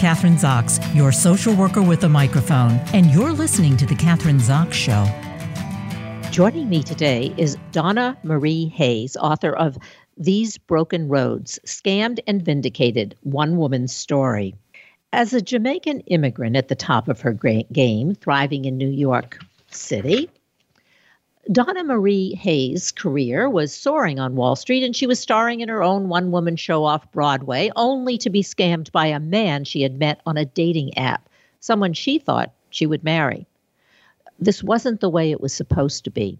Kathryn Zox, your social worker with a microphone, and you're listening to The Kathryn Zox Show. Joining me today is Donna Marie Hayes, author of These Broken Roads Scammed and Vindicated One Woman's Story. As a Jamaican immigrant at the top of her game, thriving in New York City, Donna Marie Hayes' career was soaring on Wall Street, and she was starring in her own one woman show off Broadway, only to be scammed by a man she had met on a dating app, someone she thought she would marry. This wasn't the way it was supposed to be.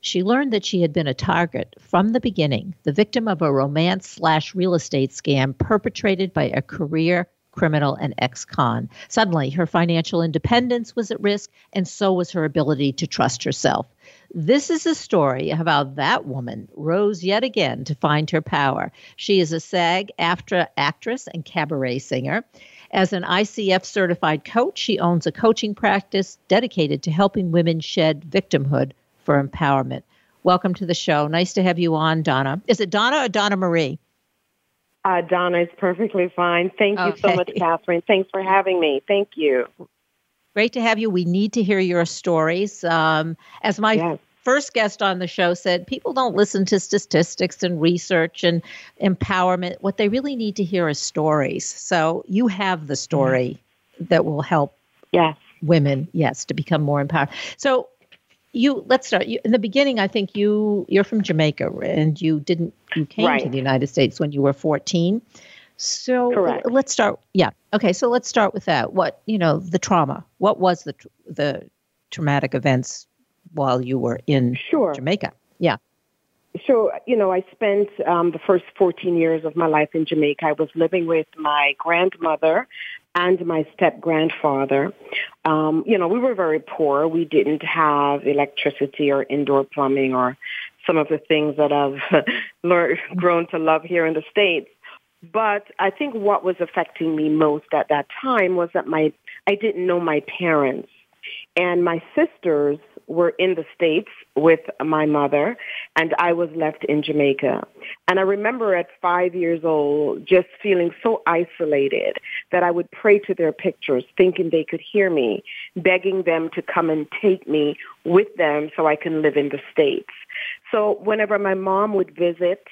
She learned that she had been a target from the beginning, the victim of a romance slash real estate scam perpetrated by a career criminal, and ex con. Suddenly, her financial independence was at risk, and so was her ability to trust herself. This is a story of how that woman rose yet again to find her power. She is a SAG AFTRA actress and cabaret singer. As an ICF certified coach, she owns a coaching practice dedicated to helping women shed victimhood for empowerment. Welcome to the show. Nice to have you on, Donna. Is it Donna or Donna Marie? Uh, Donna is perfectly fine. Thank you okay. so much, Kathryn. Thanks for having me. Thank you. Great to have you. We need to hear your stories. Um, as my yes. first guest on the show said, people don't listen to statistics and research and empowerment. What they really need to hear is stories. So you have the story mm-hmm. that will help yes. women, yes, to become more empowered. So you let's start you, in the beginning i think you you're from jamaica and you didn't you came right. to the united states when you were 14 so Correct. let's start yeah okay so let's start with that what you know the trauma what was the the traumatic events while you were in sure. jamaica yeah so you know i spent um, the first 14 years of my life in jamaica i was living with my grandmother and my step grandfather. Um, you know, we were very poor. We didn't have electricity or indoor plumbing or some of the things that I've learned, grown to love here in the States. But I think what was affecting me most at that time was that my I didn't know my parents. And my sisters were in the States with my mother, and I was left in Jamaica. And I remember at five years old just feeling so isolated that I would pray to their pictures, thinking they could hear me, begging them to come and take me with them so I can live in the States. So whenever my mom would visit,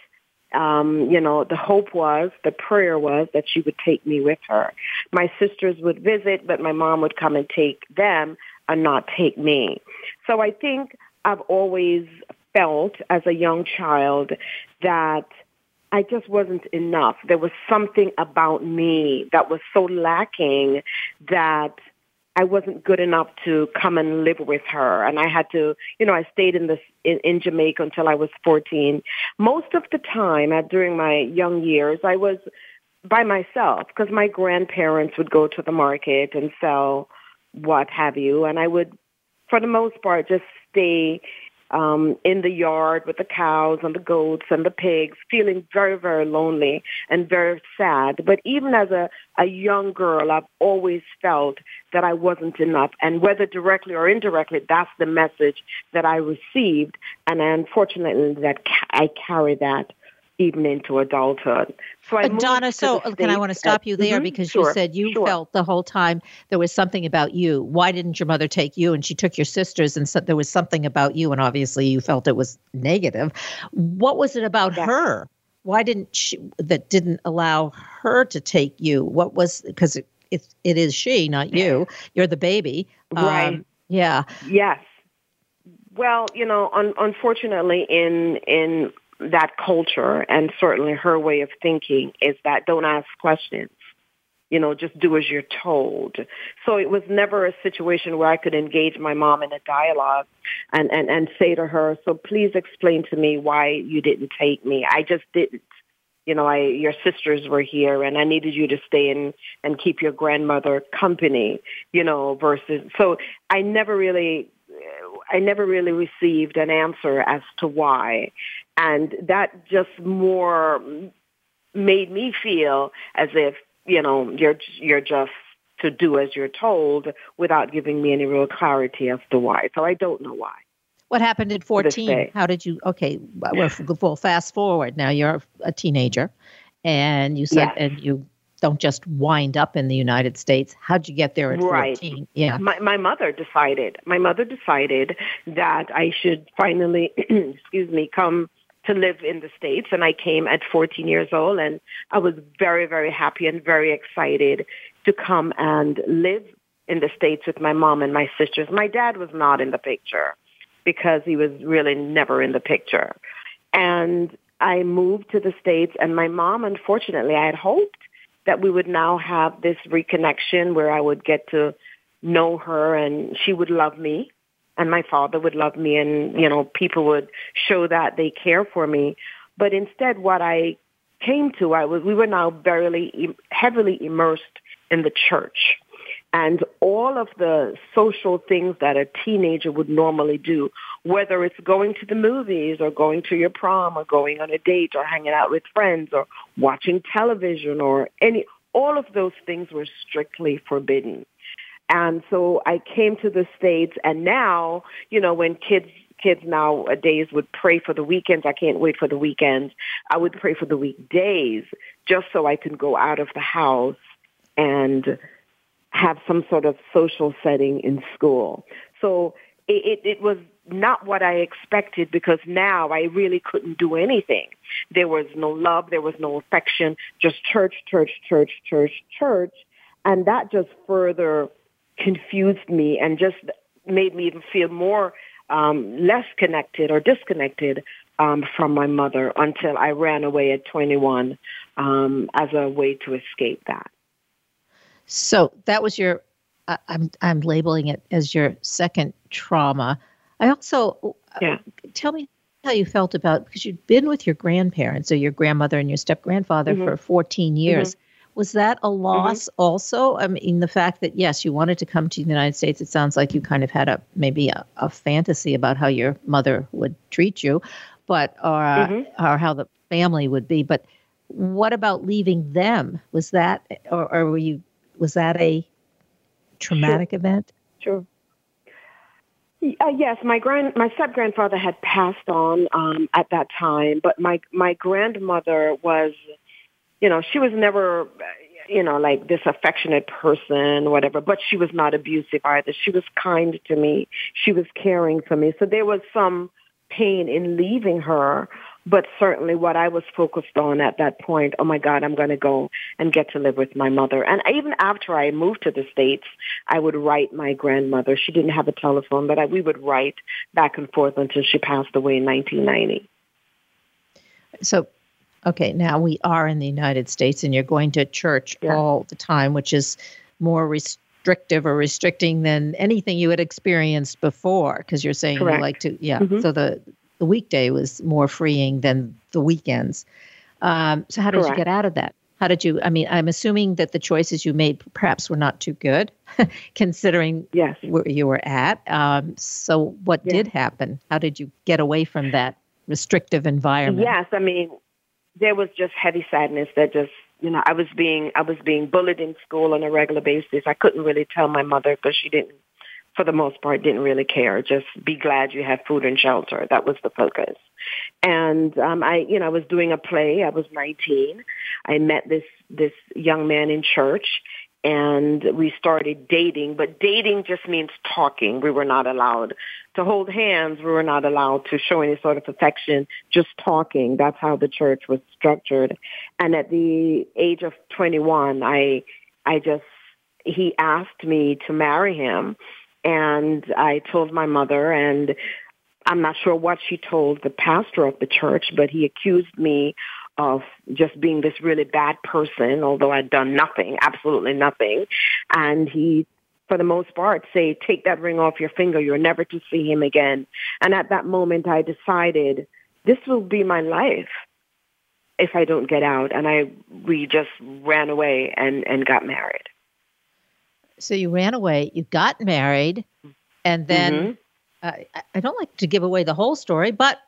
um, you know, the hope was, the prayer was that she would take me with her. My sisters would visit, but my mom would come and take them and not take me. So I think I've always felt as a young child that I just wasn't enough. There was something about me that was so lacking that I wasn't good enough to come and live with her. And I had to, you know, I stayed in this, in, in Jamaica until I was 14. Most of the time uh, during my young years, I was by myself because my grandparents would go to the market and sell what have you. And I would, for the most part, just stay um, in the yard with the cows and the goats and the pigs, feeling very, very lonely and very sad. But even as a, a young girl, I've always felt that I wasn't enough. And whether directly or indirectly, that's the message that I received. And unfortunately, that I carry that even into adulthood. So I Donna, so can I want to stop you there mm-hmm, because sure, you said you sure. felt the whole time there was something about you. Why didn't your mother take you? And she took your sisters, and said there was something about you, and obviously you felt it was negative. What was it about yeah. her? Why didn't she that didn't allow her to take you? What was because it, it, it is she, not you. You're the baby, right? Um, yeah. Yes. Well, you know, un- unfortunately, in in that culture and certainly her way of thinking is that don't ask questions. You know, just do as you're told. So it was never a situation where I could engage my mom in a dialogue and, and, and say to her, so please explain to me why you didn't take me. I just didn't. You know, I, your sisters were here and I needed you to stay and, and keep your grandmother company, you know, versus, so I never really I never really received an answer as to why. And that just more made me feel as if, you know, you're, you're just to do as you're told without giving me any real clarity as to why. So I don't know why. What happened at 14? How did you, okay, well, we'll fast forward. Now you're a teenager and you said, yes. and you don't just wind up in the United States. How'd you get there at right. 14? Yeah. My, my mother decided, my mother decided that I should finally, excuse me, come to live in the States. And I came at 14 years old and I was very, very happy and very excited to come and live in the States with my mom and my sisters. My dad was not in the picture because he was really never in the picture. And I moved to the States and my mom, unfortunately, I had hoped that we would now have this reconnection where I would get to know her and she would love me and my father would love me and, you know, people would show that they care for me. But instead what I came to, I was, we were now very heavily immersed in the church. And all of the social things that a teenager would normally do, whether it's going to the movies or going to your prom or going on a date or hanging out with friends or watching television or any, all of those things were strictly forbidden. And so I came to the States and now, you know, when kids kids nowadays would pray for the weekends. I can't wait for the weekends. I would pray for the weekdays just so I can go out of the house and have some sort of social setting in school. So it, it, it was not what I expected because now I really couldn't do anything. There was no love, there was no affection, just church, church, church, church, church. And that just further confused me and just made me even feel more um, less connected or disconnected um, from my mother until I ran away at 21 um, as a way to escape that. So that was your. Uh, I'm I'm labeling it as your second trauma. I also uh, yeah. Uh, tell me how you felt about because you'd been with your grandparents or your grandmother and your step grandfather mm-hmm. for 14 years. Mm-hmm. Was that a mm-hmm. loss mm-hmm. also? I mean, the fact that yes, you wanted to come to the United States. It sounds like you kind of had a maybe a, a fantasy about how your mother would treat you, but or mm-hmm. or how the family would be. But what about leaving them? Was that or, or were you was that a traumatic sure. event? Sure. Uh, yes, my grand my step grandfather had passed on um, at that time, but my my grandmother was, you know, she was never, you know, like this affectionate person, whatever. But she was not abusive either. She was kind to me. She was caring for me. So there was some pain in leaving her, but certainly what I was focused on at that point, oh my God, I'm going to go and get to live with my mother. And even after I moved to the States, I would write my grandmother. She didn't have a telephone, but I, we would write back and forth until she passed away in 1990. So, okay, now we are in the United States and you're going to church yeah. all the time, which is more restrictive or restricting than anything you had experienced before because you're saying Correct. you like to yeah mm-hmm. so the the weekday was more freeing than the weekends. Um, so how did Correct. you get out of that? How did you? I mean, I'm assuming that the choices you made perhaps were not too good, considering yes. where you were at. Um, so what yes. did happen? How did you get away from that restrictive environment? Yes, I mean, there was just heavy sadness that just you know I was being I was being bullied in school on a regular basis. I couldn't really tell my mother because she didn't for the most part, didn't really care. Just be glad you have food and shelter. That was the focus. And um, I, you know, I was doing a play. I was 19. I met this this young man in church, and we started dating. But dating just means talking. We were not allowed to hold hands. We were not allowed to show any sort of affection. Just talking. That's how the church was structured. And at the age of 21, I, I just he asked me to marry him and I told my mother and I'm not sure what she told the pastor of the church, but he accused me of just being this really bad person, although I'd done nothing, absolutely nothing. And he, for the most part, say, take that ring off your finger. You're never to see him again. And at that moment, I decided this will be my life if I don't get out. And I, we just ran away and, and got married. So you ran away, you got married, and then mm-hmm. uh, I don't like to give away the whole story, but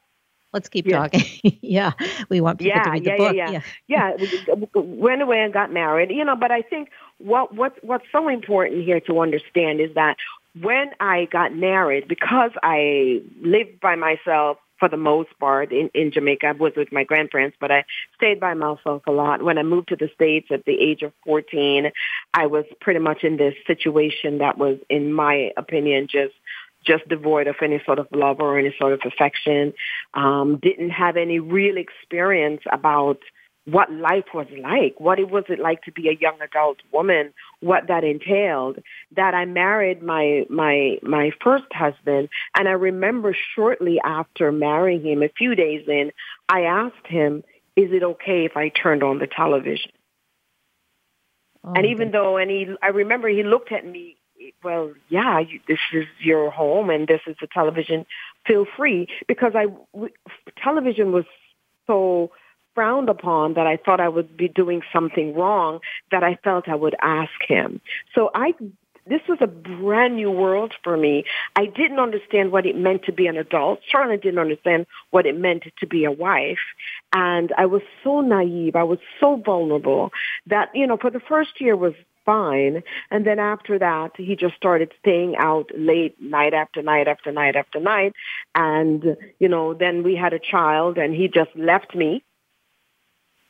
let's keep yeah. talking. yeah, we want people yeah, to read yeah, the book. Yeah, yeah, yeah. yeah, went away and got married. You know, but I think what what what's so important here to understand is that when I got married, because I lived by myself for the most part in, in Jamaica. I was with my grandparents, but I stayed by myself a lot. When I moved to the States at the age of 14, I was pretty much in this situation that was, in my opinion, just just devoid of any sort of love or any sort of affection. Um, didn't have any real experience about what life was like, what it was it like to be a young adult woman, what that entailed. That I married my my my first husband, and I remember shortly after marrying him, a few days in, I asked him, "Is it okay if I turned on the television?" Oh, and even though, and he, I remember he looked at me. Well, yeah, you, this is your home, and this is the television. Feel free, because I television was so frowned upon that I thought I would be doing something wrong that I felt I would ask him. So I this was a brand new world for me. I didn't understand what it meant to be an adult. Certainly didn't understand what it meant to be a wife. And I was so naive. I was so vulnerable that, you know, for the first year was fine. And then after that, he just started staying out late night after night after night after night. And, you know, then we had a child and he just left me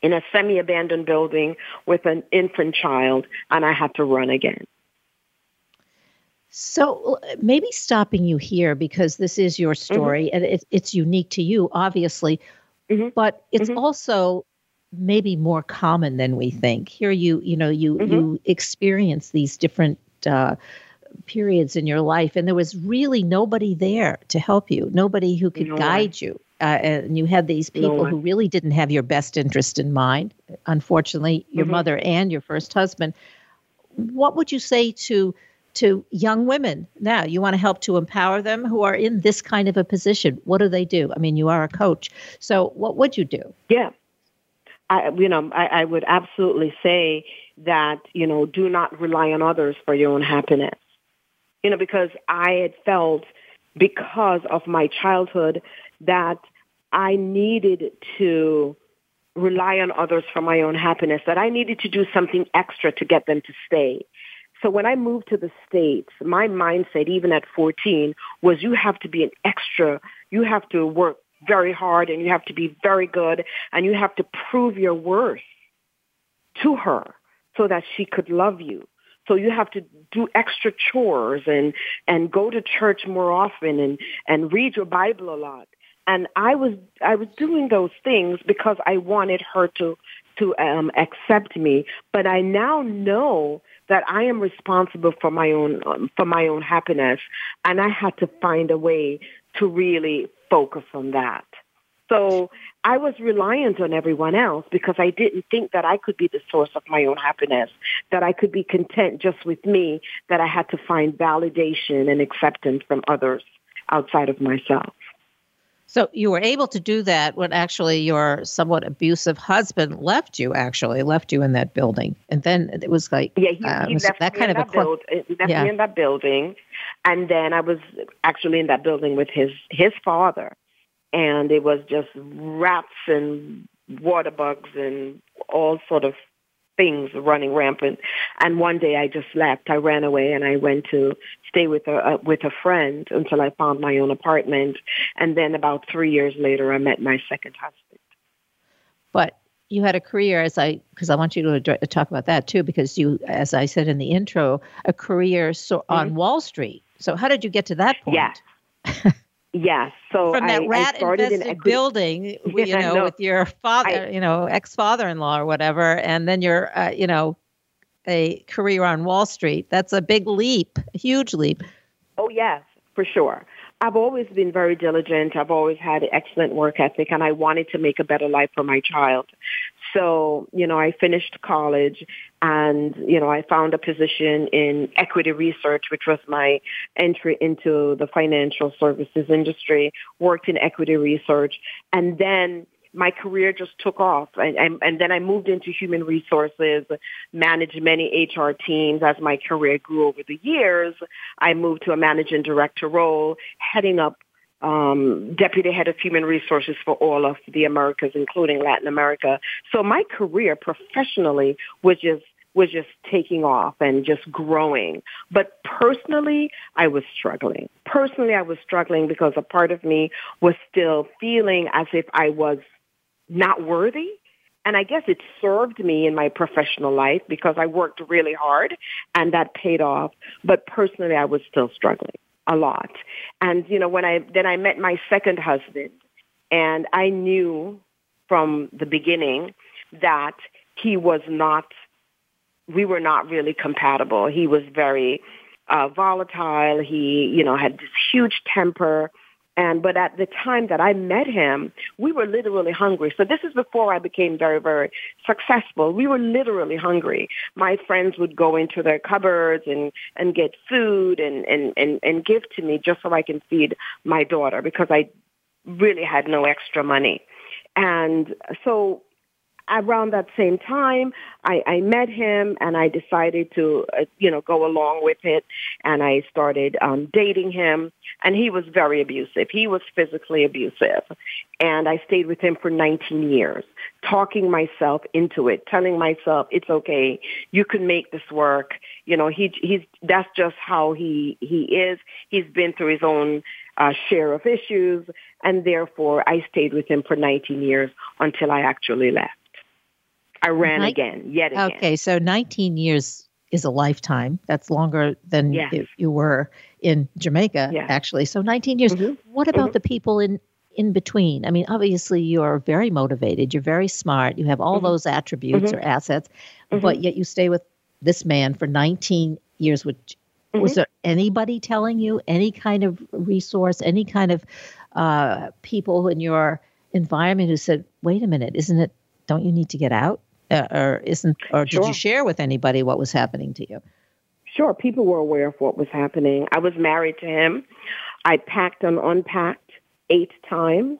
in a semi-abandoned building with an infant child, and I had to run again. So maybe stopping you here because this is your mm-hmm. story mm-hmm. and it, it's unique to you, obviously, mm-hmm. but it's mm-hmm. also maybe more common than we think. Here, you you know you you mm-hmm. experience these different. Uh, periods in your life and there was really nobody there to help you nobody who could no guide you uh, and you had these people no who really didn't have your best interest in mind. Unfortunately, your mm-hmm. mother and your first husband. What would you say to to young women now? You want to help to empower them who are in this kind of a position. What do they do? I mean, you are a coach, so what would you do? Yeah, I you know I, I would absolutely say that you know do not rely on others for your own happiness. You know, because I had felt because of my childhood that I needed to rely on others for my own happiness, that I needed to do something extra to get them to stay. So when I moved to the States, my mindset, even at 14, was you have to be an extra. You have to work very hard and you have to be very good and you have to prove your worth to her so that she could love you. So you have to do extra chores and, and go to church more often and, and read your Bible a lot and I was I was doing those things because I wanted her to to um, accept me. But I now know that I am responsible for my own um, for my own happiness, and I had to find a way to really focus on that. So I was reliant on everyone else because I didn't think that I could be the source of my own happiness, that I could be content just with me, that I had to find validation and acceptance from others outside of myself. So you were able to do that when actually your somewhat abusive husband left you. Actually, left you in that building, and then it was like yeah, he, uh, he left that kind in of a build, left yeah. me in that building, and then I was actually in that building with his his father, and it was just rats and water bugs and all sort of things running rampant. And one day I just left. I ran away and I went to stay with a uh, with a friend until I found my own apartment. And then about three years later, I met my second husband. But you had a career as I because I want you to talk about that too because you as I said in the intro a career so mm-hmm. on Wall Street. So how did you get to that point? Yeah. Yes. So from that I, rat I infested in building, you know, no, with your father, I, you know, ex father in law or whatever, and then you're, uh, you know, a career on Wall Street. That's a big leap, a huge leap. Oh yes, for sure. I've always been very diligent. I've always had excellent work ethic, and I wanted to make a better life for my child. So, you know, I finished college and, you know, I found a position in equity research, which was my entry into the financial services industry, worked in equity research. And then my career just took off. And, and, and then I moved into human resources, managed many HR teams as my career grew over the years. I moved to a managing director role, heading up um, deputy head of human resources for all of the Americas, including Latin America. So my career professionally was just was just taking off and just growing. But personally, I was struggling. Personally, I was struggling because a part of me was still feeling as if I was not worthy. And I guess it served me in my professional life because I worked really hard and that paid off. But personally, I was still struggling a lot. And, you know, when I, then I met my second husband and I knew from the beginning that he was not, we were not really compatible. He was very uh, volatile. He, you know, had this huge temper. And, but at the time that I met him, we were literally hungry. So this is before I became very, very successful. We were literally hungry. My friends would go into their cupboards and, and get food and, and, and, and give to me just so I can feed my daughter because I really had no extra money. And so around that same time, I, I met him and I decided to, uh, you know, go along with it. And I started um, dating him. And he was very abusive. He was physically abusive. And I stayed with him for 19 years, talking myself into it, telling myself it's okay. You can make this work. You know, he, he's, that's just how he, he is. He's been through his own uh, share of issues. And therefore, I stayed with him for 19 years until I actually left. I ran Nin- again, yet again. Okay, so 19 years is a lifetime. That's longer than yes. you were in Jamaica, yes. actually. So 19 years. Mm-hmm. What about mm-hmm. the people in in between? I mean, obviously you're very motivated. You're very smart. You have all mm-hmm. those attributes or mm-hmm. assets, but mm-hmm. yet you stay with this man for 19 years. Which was mm-hmm. there anybody telling you any kind of resource, any kind of uh, people in your environment who said, "Wait a minute, isn't it? Don't you need to get out?" Uh, or isn't or did you share with anybody what was happening to you? Sure, people were aware of what was happening. I was married to him. I packed and unpacked eight times.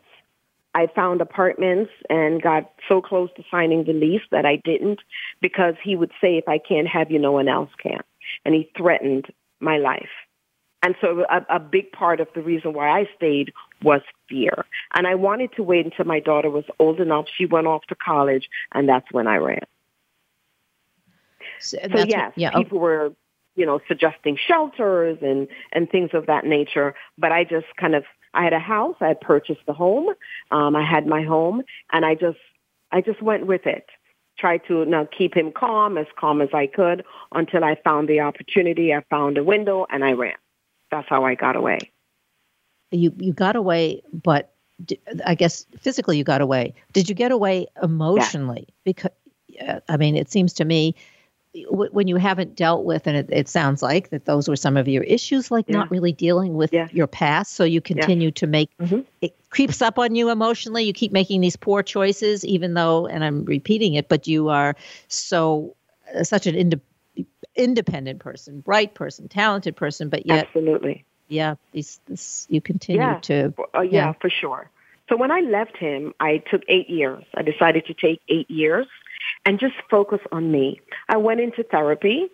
I found apartments and got so close to signing the lease that I didn't because he would say, if I can't have you, no one else can. And he threatened my life. And so a, a big part of the reason why I stayed was fear. And I wanted to wait until my daughter was old enough. She went off to college, and that's when I ran. So, so yes, yeah, people were, you know, suggesting shelters and and things of that nature. But I just kind of, I had a house. I had purchased the home. Um, I had my home, and I just, I just went with it. Tried to you know, keep him calm, as calm as I could, until I found the opportunity. I found a window, and I ran that's how I got away. You you got away, but I guess physically you got away. Did you get away emotionally? Yeah. Because I mean, it seems to me when you haven't dealt with, and it, it, sounds like that those were some of your issues, like yeah. not really dealing with yeah. your past. So you continue to make mm-hmm. it creeps up on you emotionally. You keep making these poor choices, even though, and I'm repeating it, but you are so uh, such an independent independent person, bright person, talented person, but yet absolutely, yeah, these this you continue yeah. to uh, yeah, yeah, for sure. So when I left him, I took eight years. I decided to take eight years and just focus on me. I went into therapy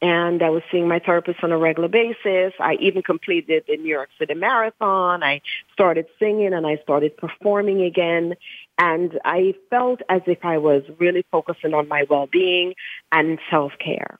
and I was seeing my therapist on a regular basis. I even completed the New York City Marathon. I started singing and I started performing again. And I felt as if I was really focusing on my well-being and self-care.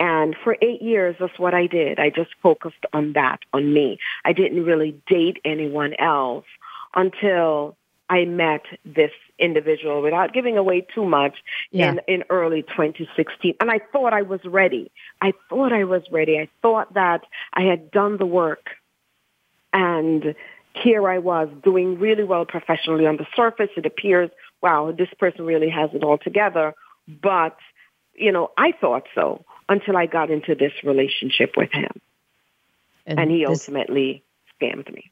And for eight years, that's what I did. I just focused on that, on me. I didn't really date anyone else until I met this individual without giving away too much yeah. in, in early 2016. And I thought I was ready. I thought I was ready. I thought that I had done the work. And here I was doing really well professionally on the surface. It appears, wow, this person really has it all together. But, you know, I thought so until I got into this relationship with him. And, and he this, ultimately scammed me.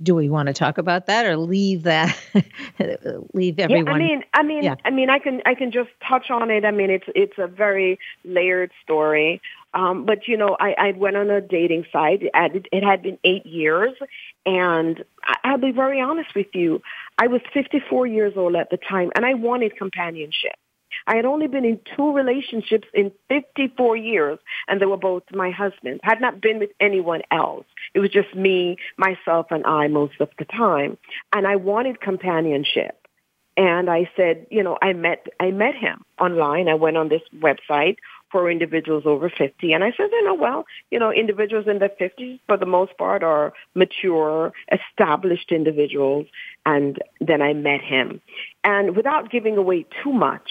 Do we want to talk about that or leave that leave everyone yeah, I mean I mean yeah. I mean I can I can just touch on it. I mean it's it's a very layered story. Um, but you know, I, I went on a dating site. It had been eight years, and I'll be very honest with you. I was 54 years old at the time, and I wanted companionship. I had only been in two relationships in 54 years, and they were both my husbands. Had not been with anyone else. It was just me, myself, and I most of the time. And I wanted companionship. And I said, you know, I met I met him online. I went on this website for individuals over 50. And I said, you know, well, you know, individuals in their 50s, for the most part, are mature, established individuals. And then I met him. And without giving away too much,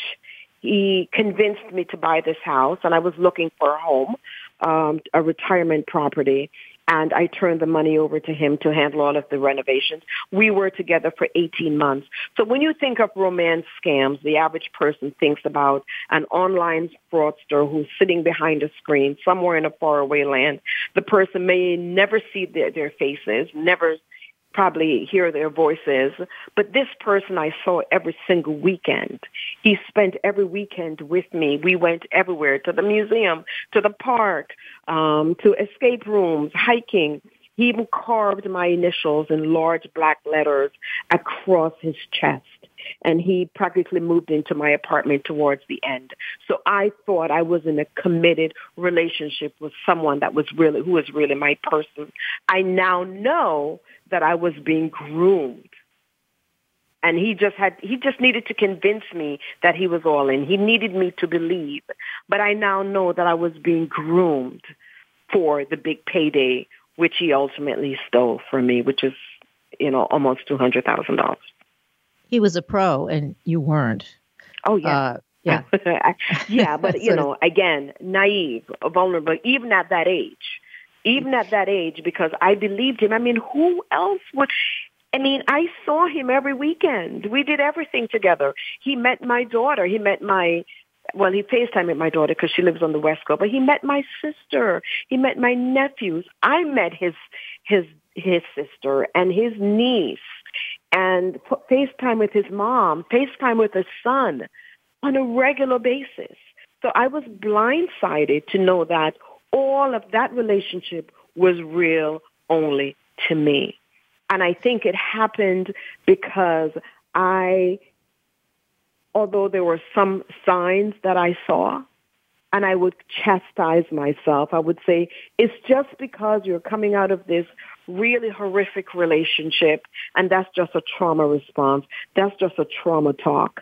he convinced me to buy this house. And I was looking for a home, um, a retirement property and I turned the money over to him to handle all of the renovations. We were together for 18 months. So when you think of romance scams, the average person thinks about an online fraudster who's sitting behind a screen somewhere in a faraway land. The person may never see their, their faces, never probably hear their voices. But this person I saw every single weekend. He spent every weekend with me. We went everywhere to the museum, to the park, um, to escape rooms, hiking. He even carved my initials in large black letters across his chest. And he practically moved into my apartment towards the end. So I thought I was in a committed relationship with someone that was really, who was really my person. I now know that I was being groomed. And he just had, he just needed to convince me that he was all in. He needed me to believe. But I now know that I was being groomed for the big payday, which he ultimately stole from me, which is, you know, almost $200,000. He was a pro and you weren't. Oh, yeah. Uh, yeah. yeah, but, you know, again, naive, vulnerable, even at that age even at that age, because I believed him. I mean, who else would? I mean, I saw him every weekend. We did everything together. He met my daughter. He met my, well, he FaceTime with my daughter because she lives on the West Coast, but he met my sister. He met my nephews. I met his, his, his sister and his niece and FaceTime with his mom, FaceTime with his son on a regular basis. So I was blindsided to know that all of that relationship was real only to me. And I think it happened because I, although there were some signs that I saw, and I would chastise myself. I would say, it's just because you're coming out of this really horrific relationship and that's just a trauma response. That's just a trauma talk.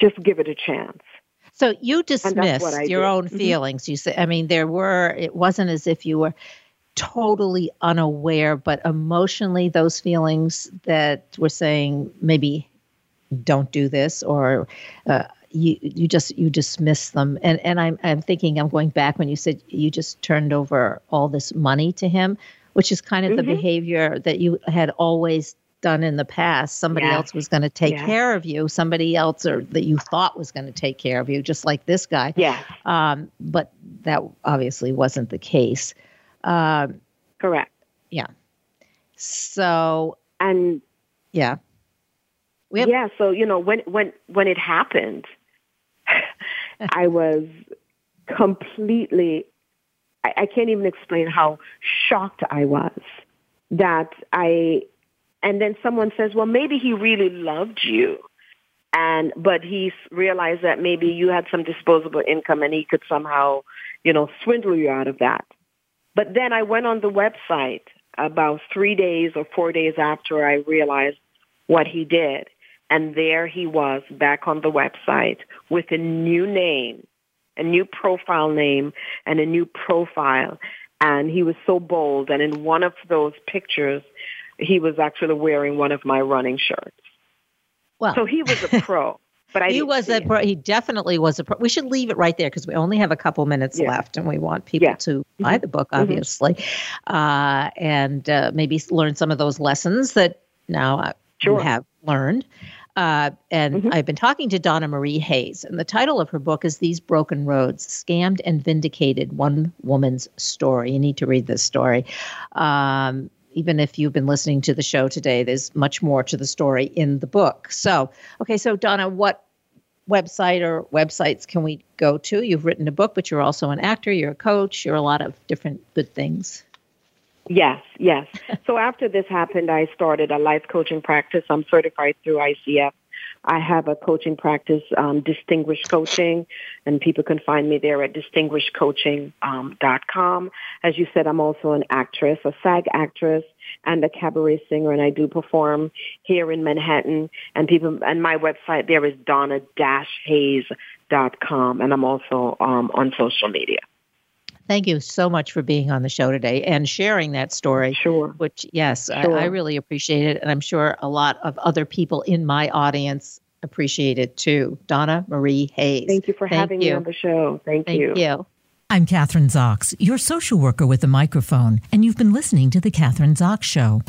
Just give it a chance. So you dismissed your did. own mm-hmm. feelings. Mm-hmm. You said, I mean, there were, it wasn't as if you were totally unaware, but emotionally, those feelings that were saying maybe don't do this or, uh, you you just you dismiss them and and I'm I'm thinking I'm going back when you said you just turned over all this money to him which is kind of mm-hmm. the behavior that you had always done in the past. Somebody else was going to take care of you. Somebody else or that you thought was going to take care of you, just like this guy. Yeah. Um, but that obviously wasn't the case. Um, Correct. Yeah. So and yeah. Have, yeah. So you know when when when it happened, I was completely. I, I can't even explain how shocked I was that I and then someone says, well, maybe he really loved you. And, but he realized that maybe you had some disposable income and he could somehow, you know, swindle you out of that. But then I went on the website about three days or four days after I realized what he did. And there he was back on the website with a new name, a new profile name and a new profile. And he was so bold. And in one of those pictures, he was actually wearing one of my running shirts. Well, so he was a pro. But I he was a pro. He definitely was a pro. We should leave it right there because we only have a couple minutes yeah. left, and we want people yeah. to buy mm-hmm. the book, mm-hmm. obviously, mm-hmm. uh, and uh, maybe learn some of those lessons that now uh, sure. you have learned. Uh, and mm-hmm. I've been talking to Donna Marie Hayes, and the title of her book is These Broken Roads Scammed and Vindicated One Woman's Story. You need to read this story. Um, even if you've been listening to the show today, there's much more to the story in the book. So, okay, so Donna, what website or websites can we go to? You've written a book, but you're also an actor, you're a coach, you're a lot of different good things. Yes, yes. so after this happened, I started a life coaching practice. I'm certified through ICF I have a coaching practice, um, Distinguished Coaching, and people can find me there at distinguishedcoaching.com. Um, As you said, I'm also an actress, a SAG actress, and a cabaret singer, and I do perform here in Manhattan. And people, and my website there is donna-hayes.com, and I'm also um, on social media. Thank you so much for being on the show today and sharing that story. Sure. Which, yes, sure. I, I, really appreciate it. And I'm sure a lot of other people in my audience appreciate it too. Donna Marie Hayes. Thank you for Thank having you. me on the show. Thank, Thank you. you. I'm Kathryn Zox, your social worker with a microphone, and you've been listening to The Kathryn Zox Show.